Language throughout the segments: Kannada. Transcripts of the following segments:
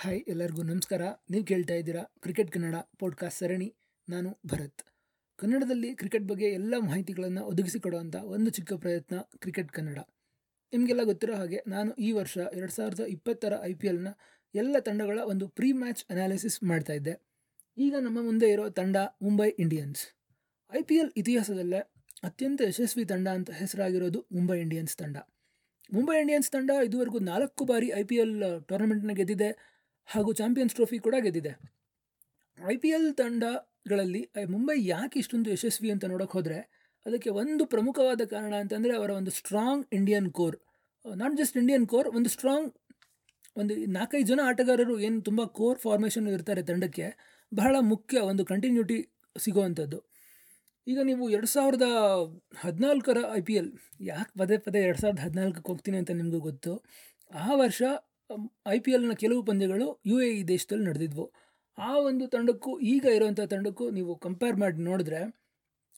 ಹಾಯ್ ಎಲ್ಲರಿಗೂ ನಮಸ್ಕಾರ. ನೀವು ಕೇಳ್ತಾ ಇದ್ದೀರಾ ಕ್ರಿಕೆಟ್ ಕನ್ನಡ ಪಾಡ್ಕಾಸ್ಟ್ ಸರಣಿ. ನಾನು ಭರತ್. ಕನ್ನಡದಲ್ಲಿ ಕ್ರಿಕೆಟ್ ಬಗ್ಗೆ ಎಲ್ಲ ಮಾಹಿತಿಗಳನ್ನು ಒದಗಿಸಿಕೊಡುವಂಥ ಒಂದು ಚಿಕ್ಕ ಪ್ರಯತ್ನ ಕ್ರಿಕೆಟ್ ಕನ್ನಡ. ನಿಮಗೆಲ್ಲ ಗೊತ್ತಿರೋ ಹಾಗೆ ನಾನು ಈ ವರ್ಷ ಎರಡು ಸಾವಿರದ ಇಪ್ಪತ್ತರ ಐ ಪಿ ಎಲ್ನ ಎಲ್ಲ ತಂಡಗಳ ಒಂದು ಪ್ರೀ ಮ್ಯಾಚ್ ಅನಾಲಿಸಿಸ್ ಮಾಡ್ತಾ ಇದ್ದೆ. ಈಗ ನಮ್ಮ ಮುಂದೆ ಇರೋ ತಂಡ Mumbai Indians. I P L ಇತಿಹಾಸದಲ್ಲೇ ಅತ್ಯಂತ ಯಶಸ್ವಿ ತಂಡ ಅಂತ ಹೆಸರಾಗಿರೋದು ಮುಂಬೈ ಇಂಡಿಯನ್ಸ್ ತಂಡ. ಮುಂಬೈ ಇಂಡಿಯನ್ಸ್ ತಂಡ ಇದುವರೆಗೂ ನಾಲ್ಕು ಬಾರಿ ಐ ಪಿ ಎಲ್ ಟೂರ್ನಮೆಂಟ್ನ ಗೆದ್ದಿದೆ. ಹಾಗೂ ಚಾಂಪಿಯನ್ಸ್ ಟ್ರೋಫಿ ಕೂಡ ಗೆದ್ದಿದೆ. ಐ ಪಿ ಎಲ್ ತಂಡಗಳಲ್ಲಿ ಮುಂಬೈ ಯಾಕೆ ಇಷ್ಟೊಂದು ಯಶಸ್ವಿ ಅಂತ ನೋಡೋಕೆ ಹೋದರೆ, ಅದಕ್ಕೆ ಒಂದು ಪ್ರಮುಖವಾದ ಕಾರಣ ಅಂತಂದರೆ ಅವರ ಒಂದು strong Indian core not just Indian core ಒಂದು ಸ್ಟ್ರಾಂಗ್ ಒಂದು ನಾಲ್ಕೈದು ಜನ ಆಟಗಾರರು ಏನು ತುಂಬ ಕೋರ್ ಫಾರ್ಮೇಷನ್ ಇರ್ತಾರೆ ತಂಡಕ್ಕೆ, ಬಹಳ ಮುಖ್ಯ ಒಂದು ಕಂಟಿನ್ಯೂಟಿ ಸಿಗುವಂಥದ್ದು. ಈಗ ನೀವು ಎರಡು ಸಾವಿರದ ಹದಿನಾಲ್ಕರ ಐ ಪಿ ಎಲ್, ಯಾಕೆ ಪದೇ ಪದೇ ಎರಡು ಸಾವಿರದ ಹದಿನಾಲ್ಕಕ್ಕೆ ಹೋಗ್ತೀನಿ ಅಂತ ನಿಮಗೂ ಗೊತ್ತು, ಆ ವರ್ಷ ಐ ಪಿ ಎಲ್ನ ಕೆಲವು ಪಂದ್ಯಗಳು ಯು ಎ ಇ ದೇಶದಲ್ಲಿ ನಡೆದಿದ್ವು. ಆ ಒಂದು ತಂಡಕ್ಕೂ, ಈಗ ಇರುವಂಥ ತಂಡಕ್ಕೂ ನೀವು ಕಂಪೇರ್ ಮಾಡಿ ನೋಡಿದ್ರೆ,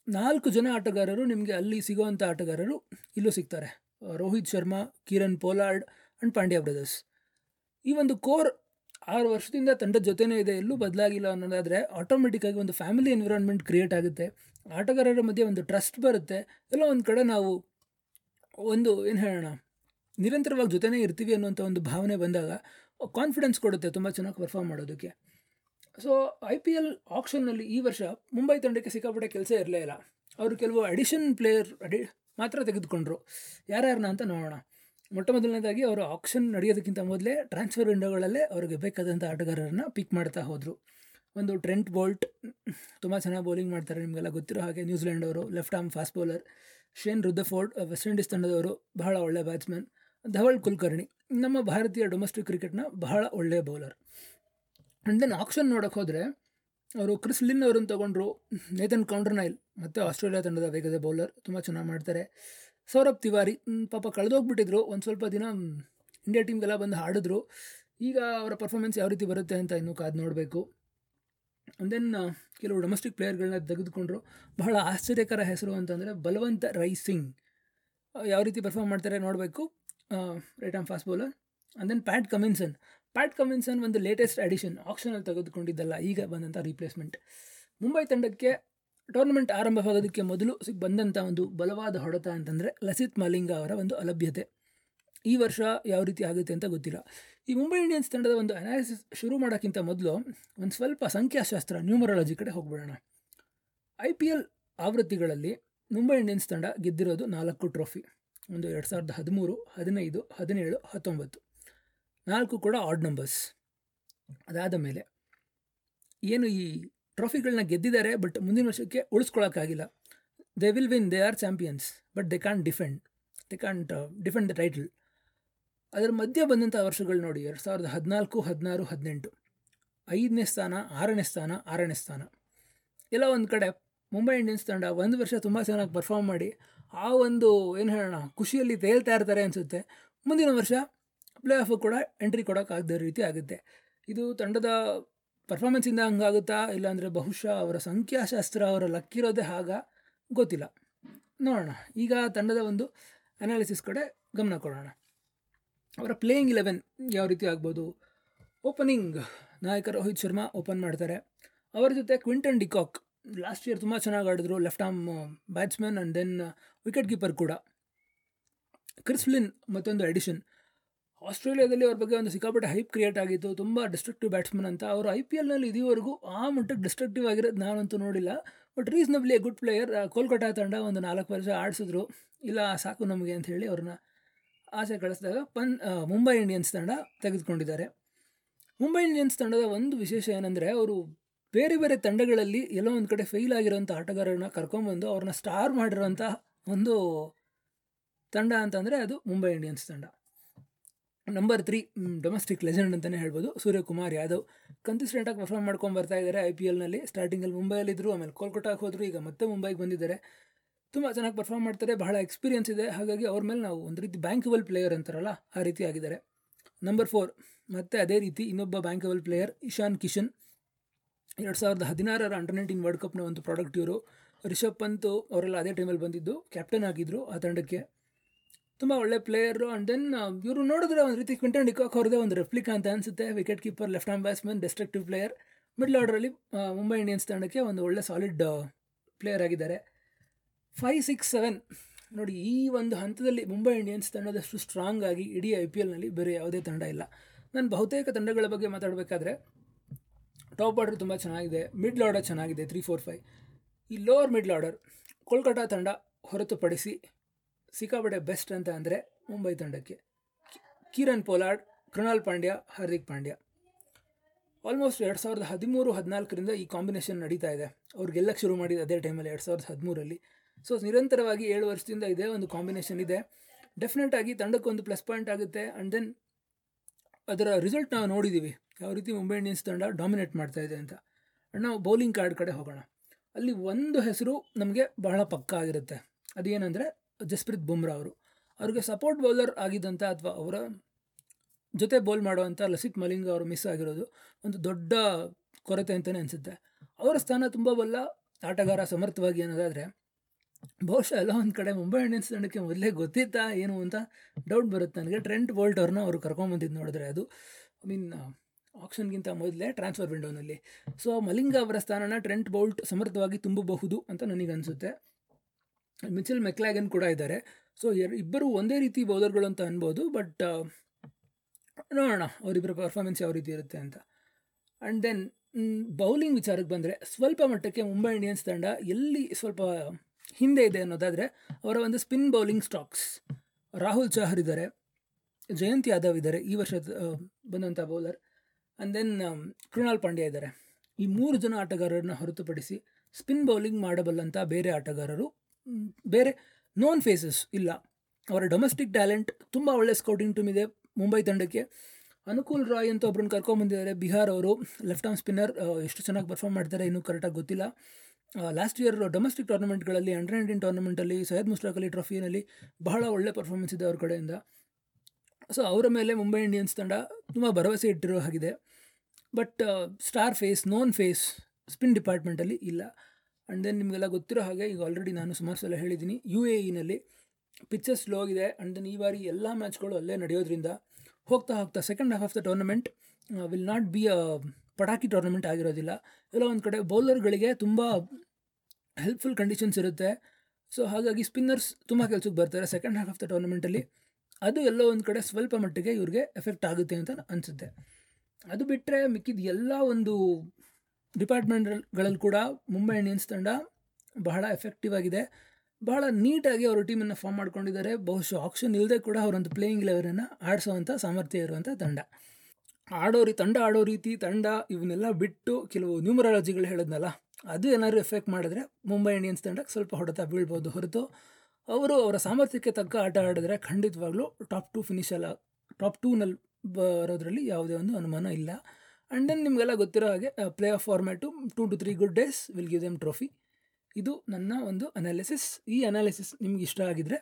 ನಾಲ್ಕು ಜನ ಆಟಗಾರರು ನಿಮಗೆ ಅಲ್ಲಿ ಸಿಗುವಂಥ ಆಟಗಾರರು ಇಲ್ಲೂ ಸಿಗ್ತಾರೆ. Rohit Sharma, Kieron Pollard and Pandya brothers. ಈ ಒಂದು ಕೋರ್ ಆರು ವರ್ಷದಿಂದ ತಂಡದ ಜೊತೆನೇ ಇದೆ, ಎಲ್ಲೂ ಬದಲಾಗಿಲ್ಲ ಅನ್ನೋದಾದರೆ ಆಟೋಮೆಟಿಕ್ಕಾಗಿ ಒಂದು ಫ್ಯಾಮಿಲಿ ಎನ್ವಿರಾನ್ಮೆಂಟ್ ಕ್ರಿಯೇಟ್ ಆಗುತ್ತೆ. ಆಟಗಾರರ ಮಧ್ಯೆ ಒಂದು ಟ್ರಸ್ಟ್ ಬರುತ್ತೆ. ಎಲ್ಲ ಒಂದು ಕಡೆ ನಾವು ಒಂದು, ಏನು ಹೇಳೋಣ? ನಿರಂತರವಾಗಿ ಜೊತೆನೇ ಇರ್ತೀವಿ ಅನ್ನುವಂಥ ಒಂದು ಭಾವನೆ ಬಂದಾಗ ಕಾನ್ಫಿಡೆನ್ಸ್ ಕೊಡುತ್ತೆ, ತುಂಬ ಚೆನ್ನಾಗಿ ಪರ್ಫಾರ್ಮ್ ಮಾಡೋದಕ್ಕೆ. ಸೊ ಐ ಪಿ ಎಲ್ ಆಕ್ಷನ್ನಲ್ಲಿ ಈ ವರ್ಷ ಮುಂಬೈ ತಂಡಕ್ಕೆ ಸಿಕ್ಕಾಪಟ್ಟೆ ಕೆಲಸ ಇರಲೇ ಇಲ್ಲ. ಅವರು ಕೆಲವು ಅಡಿಷನ್ ಪ್ಲೇಯರ್ ಅಡಿ, ಮಾತ್ರ ತೆಗೆದುಕೊಂಡ್ರು. ಯಾರ್ಯಾರನ್ನ ಅಂತ ನೋಡೋಣ. ಮೊಟ್ಟ ಮೊದಲನೇದಾಗಿ ಅವರು ಆಕ್ಷನ್ ನಡೆಯೋದಕ್ಕಿಂತ ಮೊದಲೇ ಟ್ರಾನ್ಸ್ಫರ್ ವಿಂಡೋಗಳಲ್ಲೇ ಅವ್ರಿಗೆ ಬೇಕಾದಂಥ ಆಟಗಾರರನ್ನ ಪಿಕ್ ಮಾಡ್ತಾ ಹೋದರು. ಒಂದು ಟ್ರೆಂಟ್ ಬೋಲ್ಟ್ ತುಂಬ ಚೆನ್ನಾಗಿ ಬೌಲಿಂಗ್ ಮಾಡ್ತಾರೆ ನಿಮಗೆಲ್ಲ ಗೊತ್ತಿರೋ ಹಾಗೆ ನ್ಯೂಜಿಲೆಂಡ್ ಅವರು left arm fast bowler Shane Rutherford West Indies ತಂಡದವರು, ಬಹಳ ಒಳ್ಳೆಯ ಬ್ಯಾಟ್ಸ್ಮನ್ ಧವಲ್ ಕುಲಕರ್ಣಿ. ನಮ್ಮ ಭಾರತೀಯ ಡೊಮೆಸ್ಟಿಕ್ ಕ್ರಿಕೆಟ್ನ ಬಹಳ ಒಳ್ಳೆಯ ಬೌಲರ್ ಆ್ಯಂಡ್ ದೆನ್ ಆಕ್ಷನ್ ನೋಡೋಕೆ ಹೋದರೆ, ಅವರು ಕ್ರಿಸ್ ಲಿನ್ ಅವರನ್ನು ತೊಗೊಂಡ್ರು ನೇತನ್ ಕೌಂಡ್ರನೈಲ್ ಮತ್ತು ಆಸ್ಟ್ರೇಲಿಯಾ ತಂಡದ ವೇಗದ ಬೌಲರ್ ತುಂಬ ಚೆನ್ನಾಗಿ ಮಾಡ್ತಾರೆ. ಸೌರಭ್ ತಿವಾರಿ ಪಾಪ ಕಳೆದೋಗ್ಬಿಟ್ಟಿದ್ರು, ಒಂದು ಸ್ವಲ್ಪ ದಿನ ಇಂಡಿಯಾ ಟೀಮ್ಗೆಲ್ಲ ಬಂದು ಹಾಡಿದ್ರು ಈಗ ಅವರ ಪರ್ಫಾರ್ಮೆನ್ಸ್ ಯಾವ ರೀತಿ ಬರುತ್ತೆ ಅಂತ ಇನ್ನೂ ಕಾದು ನೋಡಬೇಕು. ದೆನ್ ಕೆಲವು ಡೊಮೆಸ್ಟಿಕ್ ಪ್ಲೇಯರ್ಗಳನ್ನ ತೆಗೆದುಕೊಂಡ್ರು. ಬಹಳ ಆಶ್ಚರ್ಯಕರ ಹೆಸರು ಅಂತಂದರೆ ಬಲವಂತ ರೈ ಸಿಂಗ್. ಯಾವ ರೀತಿ ಪರ್ಫಾರ್ಮ್ ಮಾಡ್ತಾರೆ ನೋಡಬೇಕು. Right arm fast bowler and then Pat ಕಮಿನ್ಸನ್ Pat ಕಮಿನ್ಸನ್ ಒಂದು ಲೇಟೆಸ್ಟ್ ಅಡಿಷನ್ ಆಕ್ಷನಲ್ಲಿ ತೆಗೆದುಕೊಂಡಿದ್ದಲ್ಲ, ಈಗ ಬಂದಂಥ ರೀಪ್ಲೇಸ್ಮೆಂಟ್ ಮುಂಬೈ ತಂಡಕ್ಕೆ ಟೂರ್ನಮೆಂಟ್ ಆರಂಭವಾಗೋದಕ್ಕೆ ಮೊದಲು ಸಿಗ್ ಬಂದಂಥ ಒಂದು ಬಲವಾದ ಹೊಡೆತ ಅಂತಂದರೆ ಲಸಿತ್ ಮಾಲಿಂಗ ಅವರ ಒಂದು ಅಲಭ್ಯತೆ. ಈ ವರ್ಷ ಯಾವ ರೀತಿ ಆಗುತ್ತೆ ಅಂತ ಗೊತ್ತಿಲ್ಲ. ಈ ಮುಂಬೈ ಇಂಡಿಯನ್ಸ್ ತಂಡದ ಒಂದು ಅನಾಲಿಸಿಸ್ ಶುರು ಮಾಡೋಕ್ಕಿಂತ ಮೊದಲು ಒಂದು ಸ್ವಲ್ಪ ಸಂಖ್ಯಾಶಾಸ್ತ್ರ ನ್ಯೂಮರಾಲಜಿ ಕಡೆ ಹೋಗ್ಬಿಡೋಣ. ಐ ಪಿ ಎಲ್ ಆವೃತ್ತಿಗಳಲ್ಲಿ ಮುಂಬೈ ಇಂಡಿಯನ್ಸ್ ತಂಡ ಗೆದ್ದಿರೋದು ನಾಲ್ಕು ಟ್ರೋಫಿ ಒಂದು ಎರಡು ಸಾವಿರದ ಹದಿಮೂರು, ಹದಿನೈದು, ಹದಿನೇಳು, ಹತ್ತೊಂಬತ್ತು. ನಾಲ್ಕು ಕೂಡ ಆಡ್ ನಂಬರ್ಸ್ ಅದಾದ ಮೇಲೆ ಏನು ಈ ಟ್ರಾಫಿಗಳನ್ನ ಗೆದ್ದಿದ್ದಾರೆ ಬಟ್ ಮುಂದಿನ ವರ್ಷಕ್ಕೆ ಉಳಿಸ್ಕೊಳ್ಳೋಕ್ಕಾಗಿಲ್ಲ they will win they are champions but they can't defend they can't defend the title ಅದರ ಮಧ್ಯೆ ಬಂದಂಥ ವರ್ಷಗಳು ನೋಡಿ, ಎರಡು ಸಾವಿರದ ಹದಿನಾಲ್ಕು, ಹದಿನಾರು, ಹದಿನೆಂಟು. ಐದನೇ ಸ್ಥಾನ, ಆರನೇ ಸ್ಥಾನ ಆರನೇ ಸ್ಥಾನ. ಎಲ್ಲ ಒಂದು ಕಡೆ. ಮುಂಬೈ ಇಂಡಿಯನ್ಸ್ ತಂಡ ಒಂದು ವರ್ಷ ತುಂಬ ಚೆನ್ನಾಗಿ ಪರ್ಫಾರ್ಮ್ ಮಾಡಿ ಆ ಒಂದು ಏನು ಹೇಳೋಣ, ಖುಷಿಯಲ್ಲಿ ತೇಲ್ತಾ ಇರ್ತಾರೆ ಅನಿಸುತ್ತೆ. ಮುಂದಿನ ವರ್ಷ ಪ್ಲೇ ಆಫು ಕೂಡ ಎಂಟ್ರಿ ಕೊಡೋಕ್ಕಾಗದ ರೀತಿ ಆಗುತ್ತೆ. ಇದು ತಂಡದ ಪರ್ಫಾರ್ಮೆನ್ಸಿಂದ ಹಂಗಾಗುತ್ತಾ, ಇಲ್ಲಾಂದರೆ ಬಹುಶಃ ಅವರ ಸಂಖ್ಯಾಶಾಸ್ತ್ರ, ಅವರ ಲಕ್ಕಿರೋದೇ ಆಗ ಗೊತ್ತಿಲ್ಲ. ನೋಡೋಣ, ಈಗ ತಂಡದ ಒಂದು ಅನಾಲಿಸಿಸ್ ಕಡೆ ಗಮನ ಕೊಡೋಣ. ಅವರ ಪ್ಲೇಯಿಂಗ್ ಇಲೆವೆನ್ ಯಾವ ರೀತಿ ಆಗ್ಬೋದು? ಓಪನಿಂಗ್ ನಾಯಕ ರೋಹಿತ್ ಶರ್ಮಾ ಓಪನ್ ಮಾಡ್ತಾರೆ. ಅವರ ಜೊತೆ ಕ್ವಿಂಟನ್ ಡಿಕಾಕ್ ಲಾಸ್ಟ್ ಇಯರ್ ತುಂಬ ಚೆನ್ನಾಗಿ ಆಡಿದ್ರು left arm batsman and then wicket keeper ಕೂಡ. ಕ್ರಿಸ್ಲಿನ್ ಮತ್ತೊಂದು ಎಡಿಷನ್ ಆಸ್ಟ್ರೇಲಿಯಾದಲ್ಲಿ ಅವ್ರ ಬಗ್ಗೆ ಒಂದು ಸಿಕ್ಕಾಪಟ್ಟೆ ಹೈಪ್ ಕ್ರಿಯೇಟ್ ಆಗಿತ್ತು, ತುಂಬ ಡಿಸ್ಟ್ರಕ್ಟಿವ್ ಬ್ಯಾಟ್ಸ್ಮನ್ ಅಂತ. ಅವರು ಐ ಪಿ ಎಲ್ನಲ್ಲಿ ಇದುವರೆಗೂ ಆ ಮಟ್ಟಕ್ಕೆ ಡಿಸ್ಟ್ರಕ್ಟಿವ್ ಆಗಿರೋದು ನಾನಂತೂ ನೋಡಿಲ್ಲ. But reasonably a good player Kolkata ತಂಡ ಒಂದು ನಾಲ್ಕು ವರ್ಷ ಆಡಿಸಿದ್ರು. ಇಲ್ಲ, ಸಾಕು ನಮಗೆ ಅಂತ ಹೇಳಿ ಅವ್ರನ್ನ ಆಸೆ ಕಳಿಸಿದಾಗ ಪನ್ ಮುಂಬೈ ಇಂಡಿಯನ್ಸ್ ತಂಡ ತೆಗೆದುಕೊಂಡಿದ್ದಾರೆ. ಮುಂಬೈ ಇಂಡಿಯನ್ಸ್ ತಂಡದ ಒಂದು ವಿಶೇಷ ಏನಂದರೆ, ಅವರು ಬೇರೆ ಬೇರೆ ತಂಡಗಳಲ್ಲಿ ಎಲ್ಲೋ ಒಂದು ಕಡೆ ಫೇಲ್ ಆಗಿರೋಂಥ ಆಟಗಾರರನ್ನ ಕರ್ಕೊಂಬಂದು ಅವ್ರನ್ನ ಸ್ಟಾರ್ ಮಾಡಿರೋಂಥ ಒಂದು ತಂಡ ಅಂತಂದರೆ ಅದು ಮುಂಬೈ ಇಂಡಿಯನ್ಸ್ ತಂಡ. ನಂಬರ್ ತ್ರೀ ಡೊಮೆಸ್ಟಿಕ್ ಲೆಜೆಂಡ್ ಅಂತಲೇ ಹೇಳ್ಬೋದು. ಸೂರ್ಯಕುಮಾರ್ ಯಾದವ್ ಕನ್ಸಿಸ್ಟೆಂಟಾಗಿ ಪರ್ಫಾರ್ಮ್ ಮಾಡ್ಕೊಂಡು ಬರ್ತಾ ಇದ್ದಾರೆ ಐ ಪಿ ಎಲ್ನಲ್ಲಿ ಸ್ಟಾರ್ಟಿಂಗಲ್ಲಿ ಮುಂಬೈಯಲ್ಲಿದ್ದರು ಆಮೇಲೆ ಕೋಲ್ಕತ್ತಾಗೆ ಹೋದರು, ಈಗ ಮತ್ತೆ ಮುಂಬೈಗೆ ಬಂದಿದ್ದಾರೆ. ತುಂಬ ಚೆನ್ನಾಗಿ ಪರ್ಫಾರ್ಮ್ ಮಾಡ್ತಾರೆ, ಬಹಳ ಎಕ್ಸ್ಪೀರಿಯನ್ಸ್ ಇದೆ. ಹಾಗಾಗಿ ಅವ್ರ ಮೇಲೆ ನಾವು ಒಂದು ರೀತಿ ಬ್ಯಾಂಕಬಲ್ ಪ್ಲೇಯರ್ ಅಂತಾರಲ್ಲ, ಆ ರೀತಿ ಆಗಿದ್ದಾರೆ. ನಂಬರ್ ಫೋರ್ ಮತ್ತೆ ಅದೇ ರೀತಿ ಇನ್ನೊಬ್ಬ ಬ್ಯಾಂಕಬಲ್ ಪ್ಲೇಯರ್ ಇಶಾನ್ ಕಿಶನ್. ಎರಡು ಸಾವಿರದ ಹದಿನಾರರ ಅಂಡರ್ ನೈನ್ಟೀನ್ ವರ್ಲ್ಡ್ ಕಪ್ನ ಒಂದು ಪ್ರಾಡಕ್ಟ್ ಇವರು. ರಿಷಬ್ ಪಂತ್ ಅವರೆಲ್ಲ ಅದೇ ಟೈಮಲ್ಲಿ ಬಂದಿದ್ದು. ಕ್ಯಾಪ್ಟನ್ ಆಗಿದ್ದರು ಆ ತಂಡಕ್ಕೆ. ತುಂಬ ಒಳ್ಳೆ ಪ್ಲೇಯರು ಆ್ಯಂಡ್ ದೆನ್ ಇವರು ನೋಡಿದ್ರೆ ಒಂದು ರೀತಿ ಕ್ವಿಂಟನ್ ಡಿಕಾಕ್ ಅವ್ರದ್ದೇ ಒಂದು ರೆಪ್ಲಿಕಾ ಅಂತ ಅನಿಸುತ್ತೆ. Wicket keeper left arm batsman destructive player middle ಆರ್ಡ್ರಲ್ಲಿ Mumbai Indians ತಂಡಕ್ಕೆ ಒಂದು ಒಳ್ಳೆ ಸಾಲಿಡ್ ಪ್ಲೇಯರ್ ಆಗಿದ್ದಾರೆ. ಫೈವ್ ಸಿಕ್ಸ್ ಸೆವೆನ್ ನೋಡಿ, ಈ ಒಂದು ಹಂತದಲ್ಲಿ ಮುಂಬೈ ಇಂಡಿಯನ್ಸ್ ತಂಡದಷ್ಟು ಸ್ಟ್ರಾಂಗ್ ಆಗಿ ಇಡೀ ಐ ಪಿ ಎಲ್ನಲ್ಲಿ ಬೇರೆ ಯಾವುದೇ ತಂಡ ಇಲ್ಲ. ನಾನು ಬಹುತೇಕ ತಂಡಗಳ ಬಗ್ಗೆ ಮಾತಾಡಬೇಕಾದ್ರೆ ಟಾಪ್ ಆರ್ಡರ್ ತುಂಬ ಚೆನ್ನಾಗಿದೆ ಮಿಡ್ಲ್ ಆರ್ಡರ್ ಚೆನ್ನಾಗಿದೆ ತ್ರೀ ಫೋರ್ ಫೈವ್ ಈ ಲೋವರ್ ಮಿಡ್ಲ್ ಆರ್ಡರ್ ಕೋಲ್ಕತ್ತಾ ತಂಡ ಹೊರತುಪಡಿಸಿ ಸಿಕ್ಕಾಪಟ್ಟೆ ಬೆಸ್ಟ್ ಅಂತ ಅಂದರೆ ಮುಂಬೈ ತಂಡಕ್ಕೆ. Kieron Pollard, Krunal Pandya, Hardik Pandya. Almost ಎರಡು ಸಾವಿರದ ಹದಿಮೂರು, ಹದಿನಾಲ್ಕರಿಂದ ಈ ಕಾಂಬಿನೇಷನ್ ನಡೀತಾ ಇದೆ. ಅವ್ರು ಗೆಲ್ಲಕ್ಕೆ ಶುರು ಮಾಡಿದ ಅದೇ ಟೈಮಲ್ಲಿ ಎರಡು ಸಾವಿರದ ಹದಿಮೂರಲ್ಲಿ. ಸೊ ನಿರಂತರವಾಗಿ ಏಳು ವರ್ಷದಿಂದ ಇದೇ ಒಂದು ಕಾಂಬಿನೇಷನ್ ಇದೆ. ಡೆಫಿನೆಟ್ ಆಗಿ ತಂಡಕ್ಕೊಂದು ಪ್ಲಸ್ ಪಾಯಿಂಟ್ ಆಗುತ್ತೆ. ಆ್ಯಂಡ್ ದೆನ್ ಅದರ ರಿಸಲ್ಟ್ ನಾವು ನೋಡಿದ್ದೀವಿ ಯಾವ ರೀತಿ ಮುಂಬೈ ಇಂಡಿಯನ್ಸ್ ತಂಡ ಡಾಮಿನೇಟ್ ಮಾಡ್ತಾ ಇದೆ ಅಂತ. ನಾವು ಬೌಲಿಂಗ್ ಕಾರ್ಡ್ ಕಡೆ ಹೋಗೋಣ. ಅಲ್ಲಿ ಒಂದು ಹೆಸರು ನಮಗೆ ಬಹಳ ಪಕ್ಕ ಆಗಿರುತ್ತೆ. ಅದೇನೆಂದರೆ ಜಸ್ಪ್ರೀತ್ ಬುಮ್ರಾ ಅವರು. ಅವ್ರಿಗೆ ಸಪೋರ್ಟ್ ಬೌಲರ್ ಆಗಿದ್ದಂಥ ಅಥವಾ ಅವರ ಜೊತೆ ಬೌಲ್ ಮಾಡುವಂಥ ಲಸಿತ್ ಮಲಿಂಗ ಅವರು ಮಿಸ್ ಆಗಿರೋದು ಒಂದು ದೊಡ್ಡ ಕೊರತೆ ಅಂತಲೇ ಅನಿಸುತ್ತೆ. ಅವರ ಸ್ಥಾನ ತುಂಬ ಬಲ್ಲ ಆಟಗಾರ ಸಮರ್ಥವಾಗಿ ಅನ್ನೋದಾದರೆ ಬಹುಶಃ ಎಲ್ಲ ಒಂದು ಕಡೆ ಮುಂಬೈ ಇಂಡಿಯನ್ಸ್ ತಂಡಕ್ಕೆ ಮೊದಲೇ ಗೊತ್ತಿತ್ತಾ ಏನು ಅಂತ ಡೌಟ್ ಬರುತ್ತೆ. ನನಗೆ ಟ್ರೆಂಟ್ ಬೋಲ್ಟ್ ಅವ್ರನ್ನ ಅವರು ಕರ್ಕೊಂಬಂದಿದ್ದು ನೋಡಿದ್ರೆ ಅದು. ಐ ಮೀನ್ ಆಪ್ಷನ್ಗಿಂತ ಮೊದಲೇ ಟ್ರಾನ್ಸ್ಫರ್ ವಿಂಡೋನಲ್ಲಿ. ಸೊ, ಮಲಿಂಗ ಅವರ ಸ್ಥಾನನ ಟ್ರೆಂಟ್ ಬೌಲ್ಟ್ ಸಮರ್ಥವಾಗಿ ತುಂಬಬಹುದು ಅಂತ ನನಗೆ ಅನಿಸುತ್ತೆ ಮಿಚಲ್ ಮೆಕ್ಲಾಗನ್ ಕೂಡ ಇದ್ದಾರೆ. ಸೊ ಇಬ್ಬರು ಒಂದೇ ರೀತಿ ಬೌಲರ್ಗಳು ಅಂತ ಅನ್ಬೋದು, ಬಟ್ ನೋಡೋಣ ಅವರಿಬ್ಬರ ಪರ್ಫಾರ್ಮೆನ್ಸ್ ಯಾವ ರೀತಿ ಇರುತ್ತೆ ಅಂತ. ಆ್ಯಂಡ್ ದೆನ್ ಬೌಲಿಂಗ್ ವಿಚಾರಕ್ಕೆ ಬಂದರೆ ಸ್ವಲ್ಪ ಮಟ್ಟಕ್ಕೆ ಮುಂಬೈ ಇಂಡಿಯನ್ಸ್ ತಂಡ ಎಲ್ಲಿ ಸ್ವಲ್ಪ ಹಿಂದೆ ಇದೆ ಅನ್ನೋದಾದರೆ ಅವರ ಒಂದು spin bowling stocks. Rahul Chahar ಇದ್ದಾರೆ, ಜಯಂತ್ ಯಾದವ್ ಇದ್ದಾರೆ, ಈ ವರ್ಷದ ಬಂದಂಥ bowler. And then Krunal Pandya ಇದ್ದಾರೆ. ಈ ಮೂರು ಜನ ಆಟಗಾರರನ್ನ ಹೊರತುಪಡಿಸಿ ಸ್ಪಿನ್ ಬೌಲಿಂಗ್ ಮಾಡಬಲ್ಲಂಥ ಬೇರೆ ಆಟಗಾರರು ಬೇರೆ ನೋನ್ ಫೇಸಸ್ ಇಲ್ಲ. ಅವರ ಡೊಮೆಸ್ಟಿಕ್ ಟ್ಯಾಲೆಂಟ್ ತುಂಬ ಒಳ್ಳೆ ಸ್ಕೌಟಿಂಗ್ ಟೀಮ್ ಇದೆ ಮುಂಬೈ ತಂಡಕ್ಕೆ. ಅನುಕೂಲ್ ರಾಯ್ ಅಂತ ಒಬ್ಬರನ್ನ ಕರ್ಕೊಂಬಂದಿದ್ದಾರೆ ಬಿಹಾರ್ ಅವರು ಲೆಫ್ಟ್ ಆರ್ಮ್ ಸ್ಪಿನ್ನರ್ ಎಷ್ಟು ಚೆನ್ನಾಗಿ ಪರ್ಫಾರ್ಮ್ ಮಾಡ್ತಾರೆ ಇನ್ನೂ ಕರೆಕ್ಟಾಗಿ ಗೊತ್ತಿಲ್ಲ. ಲಾಸ್ಟ್ ಇಯರ್ ಡೊಮೆಸ್ಟಿಕ್ ಟೂರ್ನಮೆಂಟ್ಗಳಲ್ಲಿ ಅಂಡರ್ ನೈನ್ಟೀನ್ ಟೂರ್ನಮೆಂಟಲ್ಲಿ ಸೈಯದ್ ಮುಸ್ತಾಕ್ ಅಲಿ ಬಹಳ ಒಳ್ಳೆ ಪರ್ಫಾರ್ಮೆನ್ಸ್ ಇದೆ ಅವ್ರ ಕಡೆಯಿಂದ. ಸೊ ಅವರ ಮೇಲೆ ಮುಂಬೈ ಇಂಡಿಯನ್ಸ್ ತಂಡ ತುಂಬ ಭರವಸೆ ಇಟ್ಟಿರೋ ಹಾಗಿದೆ. But star face known face spin ಡಿಪಾರ್ಟ್ಮೆಂಟಲ್ಲಿ ಇಲ್ಲ. ಆ್ಯಂಡ್ ದೆನ್ ನಿಮಗೆಲ್ಲ ಗೊತ್ತಿರೋ ಹಾಗೆ ಈಗ ಆಲ್ರೆಡಿ ನಾನು ಸುಮಾರು ಸಲ ಹೇಳಿದ್ದೀನಿ. ಯು ಎ ಇನಲ್ಲಿ ಪಿಚ್ಚಸ್ ಸ್ಲೋ ಆಗಿದೆ. ಆ್ಯಂಡ್ ದೆನ್ ಈ ಬಾರಿ ಎಲ್ಲ ಮ್ಯಾಚ್ಗಳು ಅಲ್ಲೇ ನಡೆಯೋದ್ರಿಂದ ಹೋಗ್ತಾ ಹೋಗ್ತಾ second half of the tournament will not be a ಪಟಾಕಿ ಟೂರ್ನಮೆಂಟ್ ಆಗಿರೋದಿಲ್ಲ. ಎಲ್ಲ ಒಂದು ಕಡೆ ಬೌಲರ್ಗಳಿಗೆ ತುಂಬ ಹೆಲ್ಪ್ಫುಲ್ ಕಂಡೀಷನ್ಸ್ ಇರುತ್ತೆ. ಸೊ ಹಾಗಾಗಿ ಸ್ಪಿನ್ನರ್ಸ್ ತುಂಬ ಕೆಲಸಕ್ಕೆ ಬರ್ತಾರೆ ಸೆಕೆಂಡ್ ಹಾಫ್ ಆಫ್ ದ ಟೂರ್ನಮೆಂಟಲ್ಲಿ ಅದು ಎಲ್ಲೋ ಒಂದು ಕಡೆ ಸ್ವಲ್ಪ ಮಟ್ಟಿಗೆ ಇವ್ರಿಗೆ ಎಫೆಕ್ಟ್ ಆಗುತ್ತೆ ಅಂತ ಅನಿಸುತ್ತೆ. ಅದು ಬಿಟ್ಟರೆ ಮಿಕ್ಕಿದ ಎಲ್ಲ ಒಂದು ಡಿಪಾರ್ಟ್ಮೆಂಟ್ಗಳಲ್ಲಿ ಕೂಡ ಮುಂಬೈ ಇಂಡಿಯನ್ಸ್ ತಂಡ ಬಹಳ ಎಫೆಕ್ಟಿವ್ ಆಗಿದೆ. ಬಹಳ ನೀಟಾಗಿ ಅವರು ಟೀಮನ್ನು ಫಾರ್ಮ್ ಮಾಡ್ಕೊಂಡಿದ್ದಾರೆ. ಬಹುಶಃ ಆಪ್ಷನ್ ಇಲ್ಲದೆ ಕೂಡ ಅವರೊಂದು ಪ್ಲೇಯಿಂಗ್ ಲೆವೆಲನ್ನು ಆಡಿಸೋವಂಥ ಸಾಮರ್ಥ್ಯ ಇರುವಂಥ ತಂಡ. ಆಡೋ ರೀ ತಂಡ ಆಡೋ ರೀತಿ ತಂಡ ಇವನ್ನೆಲ್ಲ ಬಿಟ್ಟು ಕೆಲವು ನ್ಯೂಮರಾಲಜಿಗಳು ಹೇಳಿದ್ನಲ್ಲ, ಅದು ಏನಾದರೂ ಎಫೆಕ್ಟ್ ಮಾಡಿದ್ರೆ ಮುಂಬೈ ಇಂಡಿಯನ್ಸ್ ತಂಡಕ್ಕೆ ಸ್ವಲ್ಪ ಹೊಡೆತ ಬೀಳ್ಬೋದು ಹೊರತು. ಅವರು ಅವರ ಸಾಮರ್ಥ್ಯಕ್ಕೆ ತಕ್ಕ ಆಟ ಆಡಿದ್ರೆ ಖಂಡಿತವಾಗ್ಲೂ ಟಾಪ್ ಟೂ ಫಿನಿಶ್ ಅಲ್ಲ ಟಾಪ್ ಟೂನಲ್ಲಿ ಬರೋದ್ರಲ್ಲಿ ಯಾವುದೇ ಒಂದು ಅನುಮಾನ ಇಲ್ಲ. ಆ್ಯಂಡ್ ದೆನ್ ನಿಮಗೆಲ್ಲ ಗೊತ್ತಿರೋ ಹಾಗೆ play off format two to three good days will give them trophy ಇದು ನನ್ನ ಒಂದು ಅನಾಲಿಸಿಸ್ ಈ ಅನಾಲಿಸಿಸ್ ನಿಮ್ಗೆ ಇಷ್ಟ ಆಗಿದ್ದರೆ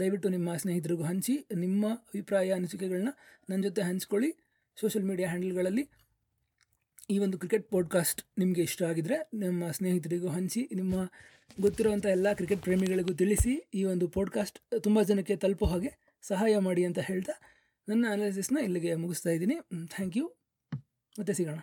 ದಯವಿಟ್ಟು ನಿಮ್ಮ ಸ್ನೇಹಿತರಿಗೂ ಹಂಚಿ, ನಿಮ್ಮ ಅಭಿಪ್ರಾಯ, ಅನಿಸಿಕೆಗಳನ್ನ ನನ್ನ ಜೊತೆ ಹಂಚ್ಕೊಳ್ಳಿ. ಸೋಷಿಯಲ್ ಮೀಡಿಯಾ ಹ್ಯಾಂಡಲ್ಗಳಲ್ಲಿ ಈ ಒಂದು ಕ್ರಿಕೆಟ್ ಪಾಡ್ಕಾಸ್ಟ್ ನಿಮಗೆ ಇಷ್ಟ ಆಗಿದರೆ ನಿಮ್ಮ ಸ್ನೇಹಿತರಿಗೂ ಹಂಚಿ, ನಿಮ್ಮ ಗೊತ್ತಿರುವಂಥ ಎಲ್ಲ ಕ್ರಿಕೆಟ್ ಪ್ರೇಮಿಗಳಿಗೂ ತಿಳಿಸಿ ಈ ಒಂದು ಪಾಡ್ಕಾಸ್ಟ್ ತುಂಬ ಜನಕ್ಕೆ ತಲುಪೋ ಹಾಗೆ ಸಹಾಯ ಮಾಡಿ ಅಂತ ಹೇಳ್ತಾ ನನ್ನ ಅನಾಲಿಸಿಸ್ನ ಇಲ್ಲಿಗೆ ಮುಗಿಸ್ತಾ ಇದ್ದೀನಿ. ಥ್ಯಾಂಕ್ ಯು ಮತ್ತೆ ಸಿಗೋಣ.